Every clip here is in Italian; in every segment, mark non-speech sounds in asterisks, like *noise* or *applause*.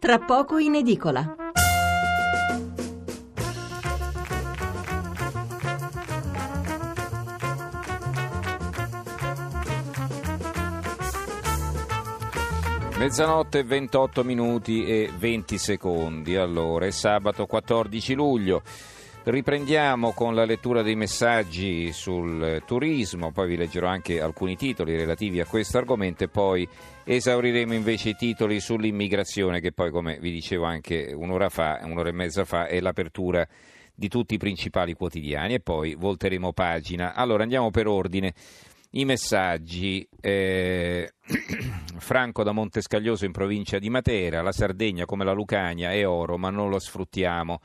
tra poco in edicola. Mezzanotte 28 minuti e 20 secondi. Allora, è sabato 14 luglio. Riprendiamo con la lettura dei messaggi sul turismo, poi vi leggerò anche alcuni titoli relativi a questo argomento e poi esauriremo invece i titoli sull'immigrazione che poi, come vi dicevo anche un'ora fa, un'ora e mezza fa, è l'apertura di tutti i principali quotidiani e poi volteremo pagina. Allora andiamo per ordine. I messaggi, eh, *clears throat* Franco da Montescaglioso in provincia di Matera, la Sardegna come la Lucania è oro ma non lo sfruttiamo.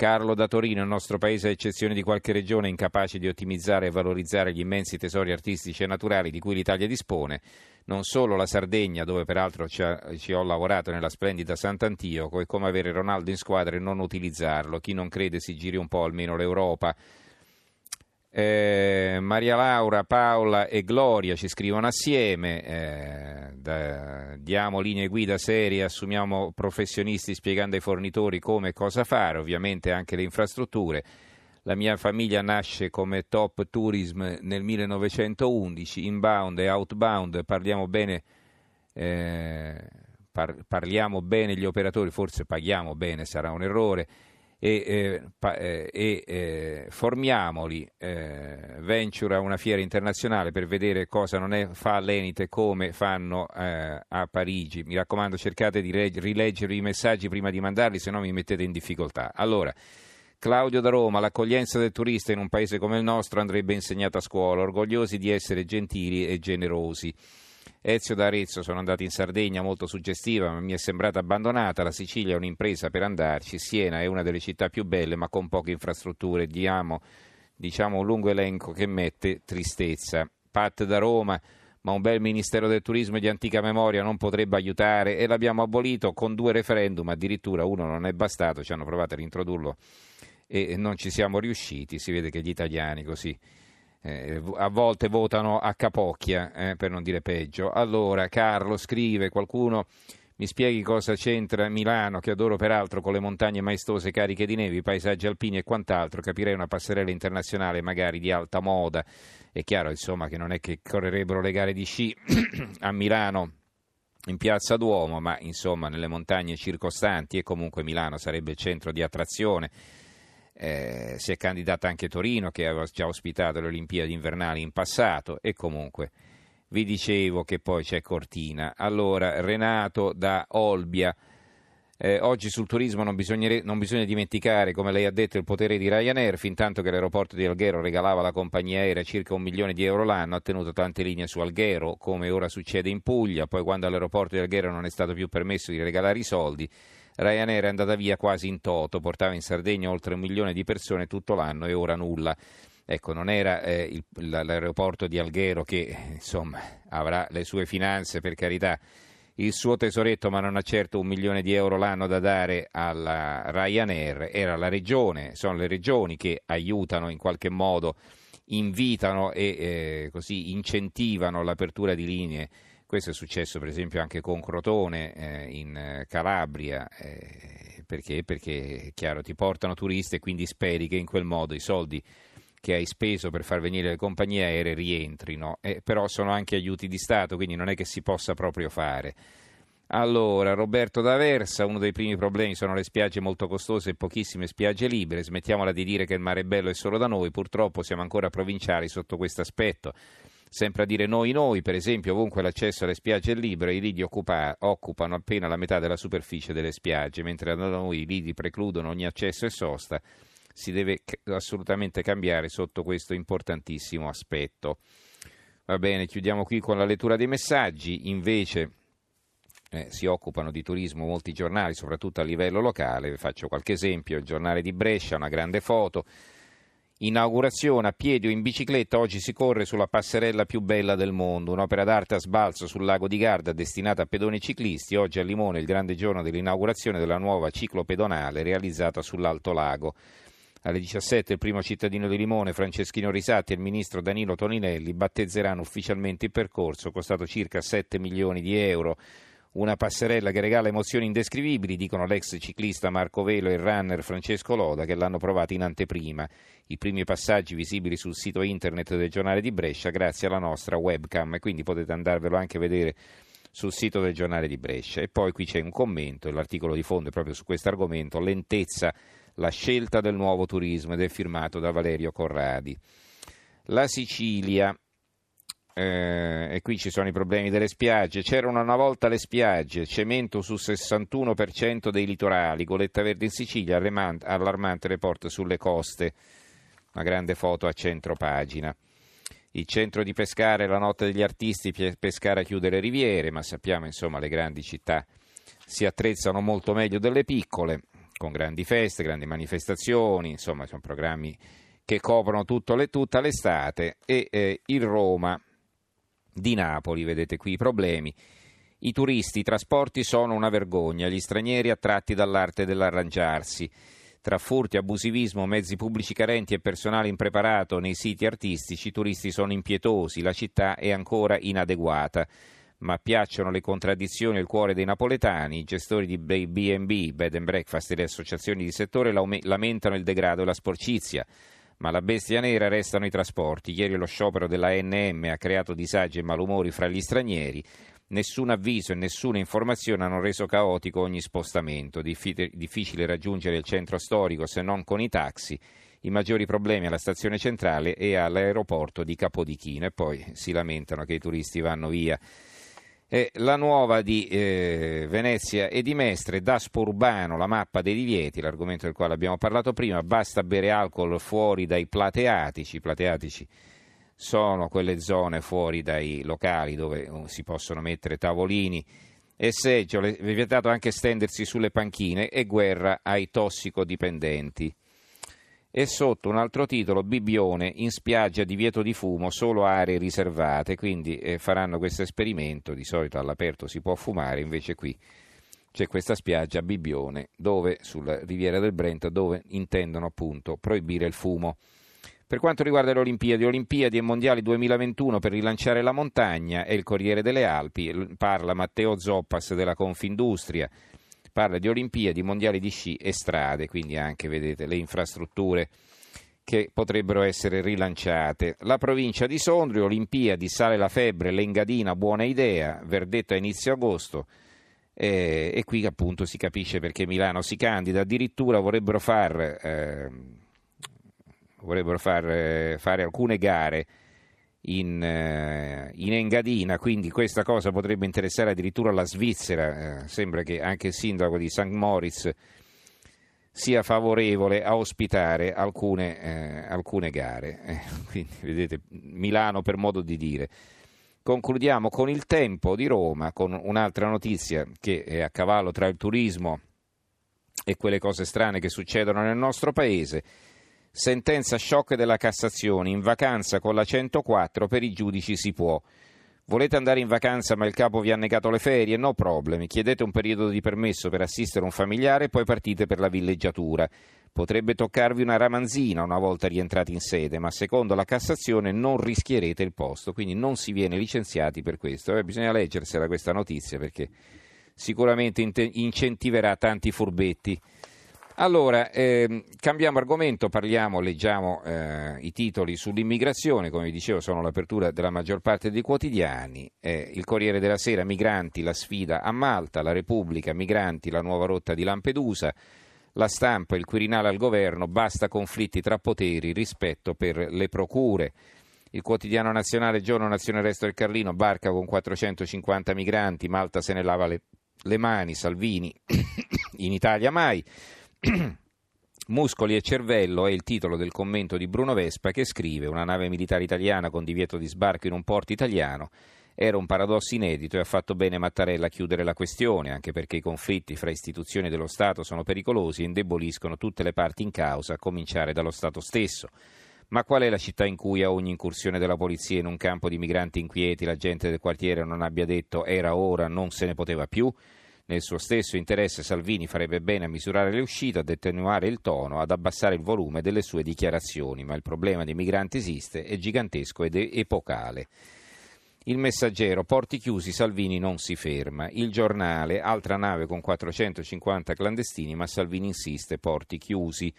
Carlo da Torino, il nostro paese a eccezione di qualche regione incapace di ottimizzare e valorizzare gli immensi tesori artistici e naturali di cui l'Italia dispone, non solo la Sardegna, dove peraltro ci, ha, ci ho lavorato nella splendida Sant'Antioco, è come avere Ronaldo in squadra e non utilizzarlo. Chi non crede si giri un po' almeno l'Europa. Eh, Maria Laura, Paola e Gloria ci scrivono assieme, eh, da, diamo linee guida serie, assumiamo professionisti spiegando ai fornitori come e cosa fare, ovviamente anche le infrastrutture. La mia famiglia nasce come top tourism nel 1911, inbound e outbound, parliamo bene, eh, par, parliamo bene gli operatori, forse paghiamo bene, sarà un errore e, eh, eh, eh, formiamoli, eh, Venture a una fiera internazionale per vedere cosa non è, fa l'Enite come fanno eh, a Parigi. Mi raccomando cercate di reg- rileggere i messaggi prima di mandarli, se no mi mettete in difficoltà. Allora, Claudio da Roma, l'accoglienza del turista in un paese come il nostro andrebbe insegnata a scuola, orgogliosi di essere gentili e generosi. Ezio da Arezzo sono andato in Sardegna, molto suggestiva, ma mi è sembrata abbandonata. La Sicilia è un'impresa per andarci. Siena è una delle città più belle, ma con poche infrastrutture. Diamo, diciamo, un lungo elenco che mette tristezza. Pat da Roma, ma un bel Ministero del Turismo di antica memoria non potrebbe aiutare e l'abbiamo abolito con due referendum, addirittura uno non è bastato, ci hanno provato a reintrodurlo e non ci siamo riusciti. Si vede che gli italiani così eh, a volte votano a capocchia, eh, per non dire peggio. Allora, Carlo scrive, qualcuno mi spieghi cosa c'entra Milano, che adoro peraltro con le montagne maestose cariche di nevi, paesaggi alpini e quant'altro, capirei una passerella internazionale magari di alta moda. È chiaro, insomma, che non è che correrebbero le gare di sci *clears throat* a Milano in piazza Duomo, ma insomma nelle montagne circostanti e comunque Milano sarebbe il centro di attrazione eh, si è candidata anche Torino che aveva già ospitato le Olimpiadi invernali in passato e comunque vi dicevo che poi c'è Cortina. Allora, Renato da Olbia. Eh, oggi sul turismo non, non, bisogna dimenticare, come lei ha detto, il potere di Ryanair. Fin tanto che l'aeroporto di Alghero regalava alla compagnia aerea circa un milione di euro l'anno, ha tenuto tante linee su Alghero, come ora succede in Puglia. Poi, quando all'aeroporto di Alghero non è stato più permesso di regalare i soldi, Ryanair è andata via quasi in toto, portava in Sardegna oltre un milione di persone tutto l'anno e ora nulla. Ecco, non era eh, il, l'aeroporto di Alghero che insomma avrà le sue finanze, per carità, il suo tesoretto, ma non ha certo un milione di euro l'anno da dare alla Ryanair, era la regione, sono le regioni che aiutano in qualche modo, invitano e eh, così incentivano l'apertura di linee questo è successo per esempio anche con Crotone eh, in Calabria, eh, perché? Perché chiaro ti portano turisti e quindi speri che in quel modo i soldi che hai speso per far venire le compagnie aeree rientrino, eh, però sono anche aiuti di Stato, quindi non è che si possa proprio fare. Allora, Roberto D'Aversa, uno dei primi problemi sono le spiagge molto costose e pochissime spiagge libere. Smettiamola di dire che il mare è bello è solo da noi, purtroppo siamo ancora provinciali sotto questo aspetto sempre a dire noi noi, per esempio ovunque l'accesso alle spiagge è libero, i lidi occupa, occupano appena la metà della superficie delle spiagge, mentre da noi i lidi precludono ogni accesso e sosta, si deve assolutamente cambiare sotto questo importantissimo aspetto. Va bene, chiudiamo qui con la lettura dei messaggi, invece eh, si occupano di turismo molti giornali, soprattutto a livello locale, vi faccio qualche esempio, il giornale di Brescia, una grande foto, Inaugurazione a piedi o in bicicletta, oggi si corre sulla passerella più bella del mondo, un'opera d'arte a sbalzo sul lago di Garda destinata a pedoni e ciclisti, oggi a Limone il grande giorno dell'inaugurazione della nuova ciclo pedonale realizzata sull'Alto Lago. Alle 17 il primo cittadino di Limone, Franceschino Risatti, e il ministro Danilo Toninelli battezzeranno ufficialmente il percorso, costato circa 7 milioni di euro una passerella che regala emozioni indescrivibili, dicono l'ex ciclista Marco Velo e il runner Francesco Loda che l'hanno provata in anteprima. I primi passaggi visibili sul sito internet del giornale di Brescia grazie alla nostra webcam e quindi potete andarvelo anche a vedere sul sito del giornale di Brescia. E poi qui c'è un commento, l'articolo di fondo è proprio su questo argomento, lentezza, la scelta del nuovo turismo ed è firmato da Valerio Corradi. La Sicilia, eh, e qui ci sono i problemi delle spiagge, c'erano una volta le spiagge, cemento sul 61% dei litorali, Goletta Verde in Sicilia, allarmante report sulle coste, una grande foto a centro pagina. Il centro di Pescara e la notte degli artisti, Pescara chiude le riviere, ma sappiamo insomma le grandi città si attrezzano molto meglio delle piccole, con grandi feste, grandi manifestazioni, insomma sono programmi che coprono le, tutta l'estate e eh, il Roma di Napoli, vedete qui i problemi. I turisti, i trasporti sono una vergogna, gli stranieri attratti dall'arte dell'arrangiarsi. Tra furti, abusivismo, mezzi pubblici carenti e personale impreparato nei siti artistici, i turisti sono impietosi, la città è ancora inadeguata. Ma piacciono le contraddizioni il cuore dei napoletani. I gestori di B&B, Bed and Breakfast e le associazioni di settore lamentano il degrado e la sporcizia. Ma la bestia nera restano i trasporti. Ieri lo sciopero della NM ha creato disagi e malumori fra gli stranieri. Nessun avviso e nessuna informazione hanno reso caotico ogni spostamento. Difficile raggiungere il centro storico se non con i taxi. I maggiori problemi alla stazione centrale e all'aeroporto di Capodichino. E poi si lamentano che i turisti vanno via. E la nuova di eh, Venezia e di Mestre, Daspo Urbano, la mappa dei divieti, l'argomento del quale abbiamo parlato prima, basta bere alcol fuori dai plateatici. I plateatici sono quelle zone fuori dai locali dove uh, si possono mettere tavolini e seggiole, è vietato anche stendersi sulle panchine e guerra ai tossicodipendenti. E sotto un altro titolo, Bibbione, in spiaggia divieto di fumo, solo aree riservate, quindi eh, faranno questo esperimento, di solito all'aperto si può fumare, invece qui c'è questa spiaggia Bibbione, dove, sulla riviera del Brent, dove intendono appunto proibire il fumo. Per quanto riguarda le Olimpiadi, Olimpiadi e Mondiali 2021 per rilanciare la montagna e il Corriere delle Alpi, parla Matteo Zoppas della Confindustria, parla di Olimpiadi, Mondiali di sci e strade, quindi anche vedete le infrastrutture che potrebbero essere rilanciate. La provincia di Sondrio, Olimpiadi, sale la febbre, l'engadina, buona idea, verdetto a inizio agosto. Eh, e qui appunto si capisce perché Milano si candida, addirittura vorrebbero far eh, vorrebbero far, eh, fare alcune gare in, eh, in, Engadina, quindi questa cosa potrebbe interessare addirittura la Svizzera. Eh, sembra che anche il sindaco di St. Moritz sia favorevole a ospitare alcune, eh, alcune gare. Eh, *laughs* quindi vedete, Milano per modo di dire. Concludiamo con il tempo di Roma, con un'altra notizia che è a cavallo tra il turismo e quelle cose strane che succedono nel nostro paese. Sentenza shock della Cassazione, in vacanza con la 104 per i giudici si può. Volete andare in vacanza ma il capo vi ha negato le ferie? No problemi, chiedete un periodo di permesso per assistere un familiare e poi partite per la villeggiatura. Potrebbe toccarvi una ramanzina una volta rientrati in sede, ma secondo la Cassazione non rischierete il posto, quindi non si viene licenziati per questo. Eh, bisogna leggersela questa notizia perché sicuramente incentiverà tanti furbetti. Allora, ehm, cambiamo argomento, parliamo, leggiamo eh, i titoli sull'immigrazione, come vi dicevo sono l'apertura della maggior parte dei quotidiani, eh, il Corriere della Sera, migranti, la sfida a Malta, la Repubblica, migranti, la nuova rotta di Lampedusa, la stampa, il Quirinale al governo, basta conflitti tra poteri, rispetto per le procure. Il quotidiano nazionale Giorno Nazione Resto del Carlino, barca con 450 migranti, Malta se ne lava le, le mani, Salvini, *coughs* in Italia mai. *clears throat* Muscoli e cervello è il titolo del commento di Bruno Vespa che scrive una nave militare italiana con divieto di sbarco in un porto italiano era un paradosso inedito e ha fatto bene Mattarella a chiudere la questione, anche perché i conflitti fra istituzioni dello Stato sono pericolosi e indeboliscono tutte le parti in causa, a cominciare dallo Stato stesso. Ma qual è la città in cui a ogni incursione della polizia in un campo di migranti inquieti la gente del quartiere non abbia detto era ora, non se ne poteva più? Nel suo stesso interesse Salvini farebbe bene a misurare le uscite, ad attenuare il tono, ad abbassare il volume delle sue dichiarazioni, ma il problema dei migranti esiste, è gigantesco ed è epocale. Il messaggero, porti chiusi, Salvini non si ferma. Il giornale, altra nave con 450 clandestini, ma Salvini insiste, porti chiusi.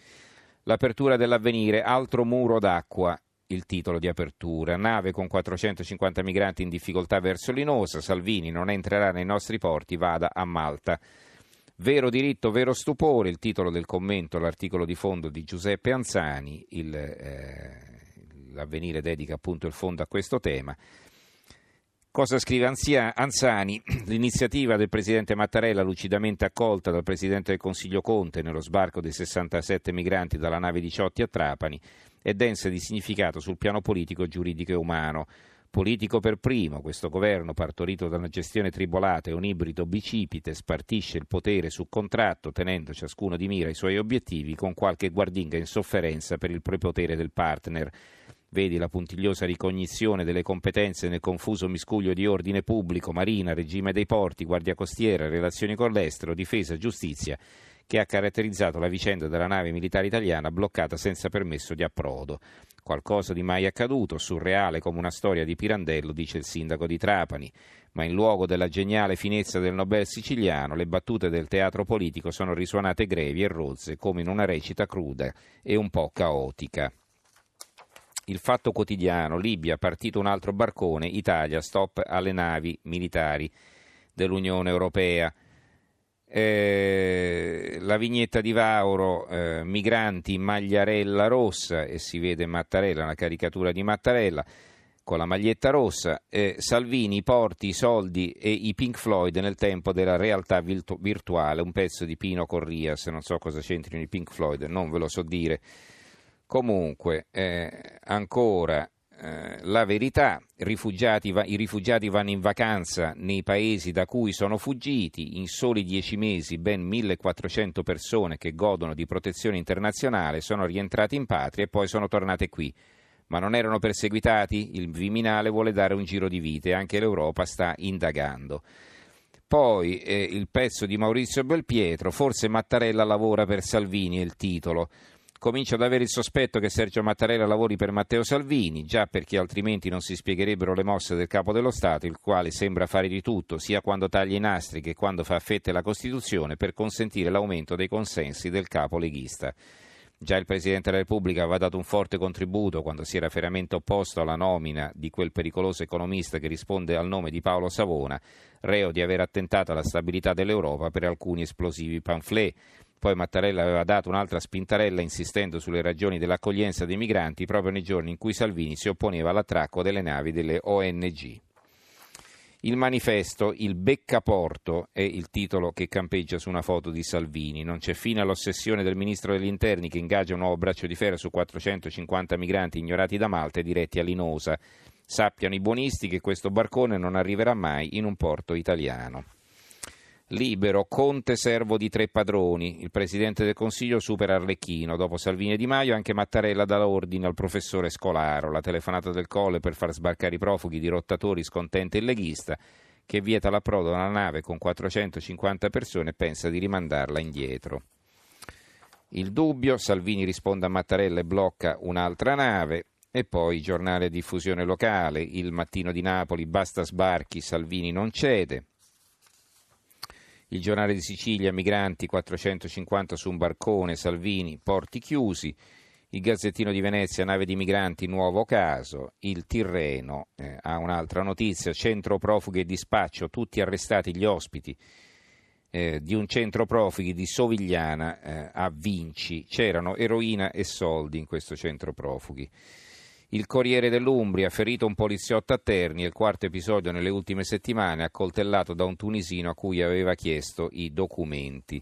L'apertura dell'avvenire, altro muro d'acqua, il titolo di apertura. Nave con 450 migranti in difficoltà verso Linosa, Salvini non entrerà nei nostri porti, vada a Malta. Vero diritto, vero stupore, il titolo del commento, l'articolo di fondo di Giuseppe Anzani, il, eh, l'avvenire dedica appunto il fondo a questo tema. Cosa scrive Anzani? *clears throat* L'iniziativa del Presidente Mattarella, lucidamente accolta dal Presidente del Consiglio Conte nello sbarco dei 67 migranti dalla nave 18 a Trapani, è densa di significato sul piano politico, giuridico e umano. Politico per primo, questo governo, partorito da una gestione tribolata e un ibrido bicipite, spartisce il potere su contratto, tenendo ciascuno di mira i suoi obiettivi, con qualche guardinga in sofferenza per il prepotere del partner Vedi la puntigliosa ricognizione delle competenze nel confuso miscuglio di ordine pubblico, marina, regime dei porti, guardia costiera, relazioni con l'estero, difesa, giustizia, che ha caratterizzato la vicenda della nave militare italiana bloccata senza permesso di approdo. Qualcosa di mai accaduto, surreale come una storia di Pirandello, dice il sindaco di Trapani, ma in luogo della geniale finezza del Nobel siciliano, le battute del teatro politico sono risuonate grevi e rozze come in una recita cruda e un po' caotica. Il fatto quotidiano, Libia, partito un altro barcone, Italia, stop alle navi militari dell'Unione Europea. Eh, la vignetta di Vauro, eh, migranti in magliarella rossa, e si vede Mattarella, una caricatura di Mattarella con la maglietta rossa, eh, Salvini, porti, i soldi e i Pink Floyd nel tempo della realtà virtu- virtuale, un pezzo di Pino Corrias, non so cosa c'entrino i Pink Floyd, non ve lo so dire. Comunque, eh, ancora eh, la verità, rifugiati, i rifugiati vanno in vacanza nei paesi da cui sono fuggiti, in soli dieci mesi ben 1400 persone che godono di protezione internazionale sono rientrate in patria e poi sono tornate qui. Ma non erano perseguitati? Il Viminale vuole dare un giro di vite, anche l'Europa sta indagando. Poi eh, il pezzo di Maurizio Belpietro, forse Mattarella lavora per Salvini, è il titolo. Comincio ad avere il sospetto che Sergio Mattarella lavori per Matteo Salvini, già perché altrimenti non si spiegherebbero le mosse del capo dello Stato, il quale sembra fare di tutto, sia quando taglia i nastri che quando fa fette la Costituzione, per consentire l'aumento dei consensi del capo leghista. Già il Presidente della Repubblica aveva dato un forte contributo quando si era fermamente opposto alla nomina di quel pericoloso economista che risponde al nome di Paolo Savona, reo di aver attentato alla stabilità dell'Europa per alcuni esplosivi pamphlet. Poi Mattarella aveva dato un'altra spintarella insistendo sulle ragioni dell'accoglienza dei migranti proprio nei giorni in cui Salvini si opponeva all'attracco delle navi delle ONG. Il manifesto Il Beccaporto è il titolo che campeggia su una foto di Salvini. Non c'è fine all'ossessione del ministro degli interni che ingaggia un nuovo braccio di ferro su 450 migranti ignorati da Malta e diretti a Linosa. Sappiano i buonisti che questo barcone non arriverà mai in un porto italiano. Libero, Conte servo di tre padroni. Il Presidente del Consiglio supera Arlecchino. Dopo Salvini e Di Maio anche Mattarella dà ordine al professore Scolaro. La telefonata del Colle per far sbarcare i profughi di rottatori scontente il leghista che vieta l'approdo a una nave con 450 persone e pensa di rimandarla indietro. Il dubbio, Salvini risponde a Mattarella e blocca un'altra nave. E poi giornale diffusione locale, il mattino di Napoli, basta sbarchi, Salvini non cede. Il giornale di Sicilia, migranti 450 su un barcone, Salvini, porti chiusi. Il Gazzettino di Venezia, nave di migranti, nuovo caso. Il Tirreno eh, ha un'altra notizia, centro profughi e dispaccio, tutti arrestati gli ospiti eh, di un centro profughi di Sovigliana eh, a Vinci. C'erano eroina e soldi in questo centro profughi. Il Corriere dell'Umbria, ferito un poliziotto a Terni, il quarto episodio nelle ultime settimane, accoltellato da un tunisino a cui aveva chiesto i documenti.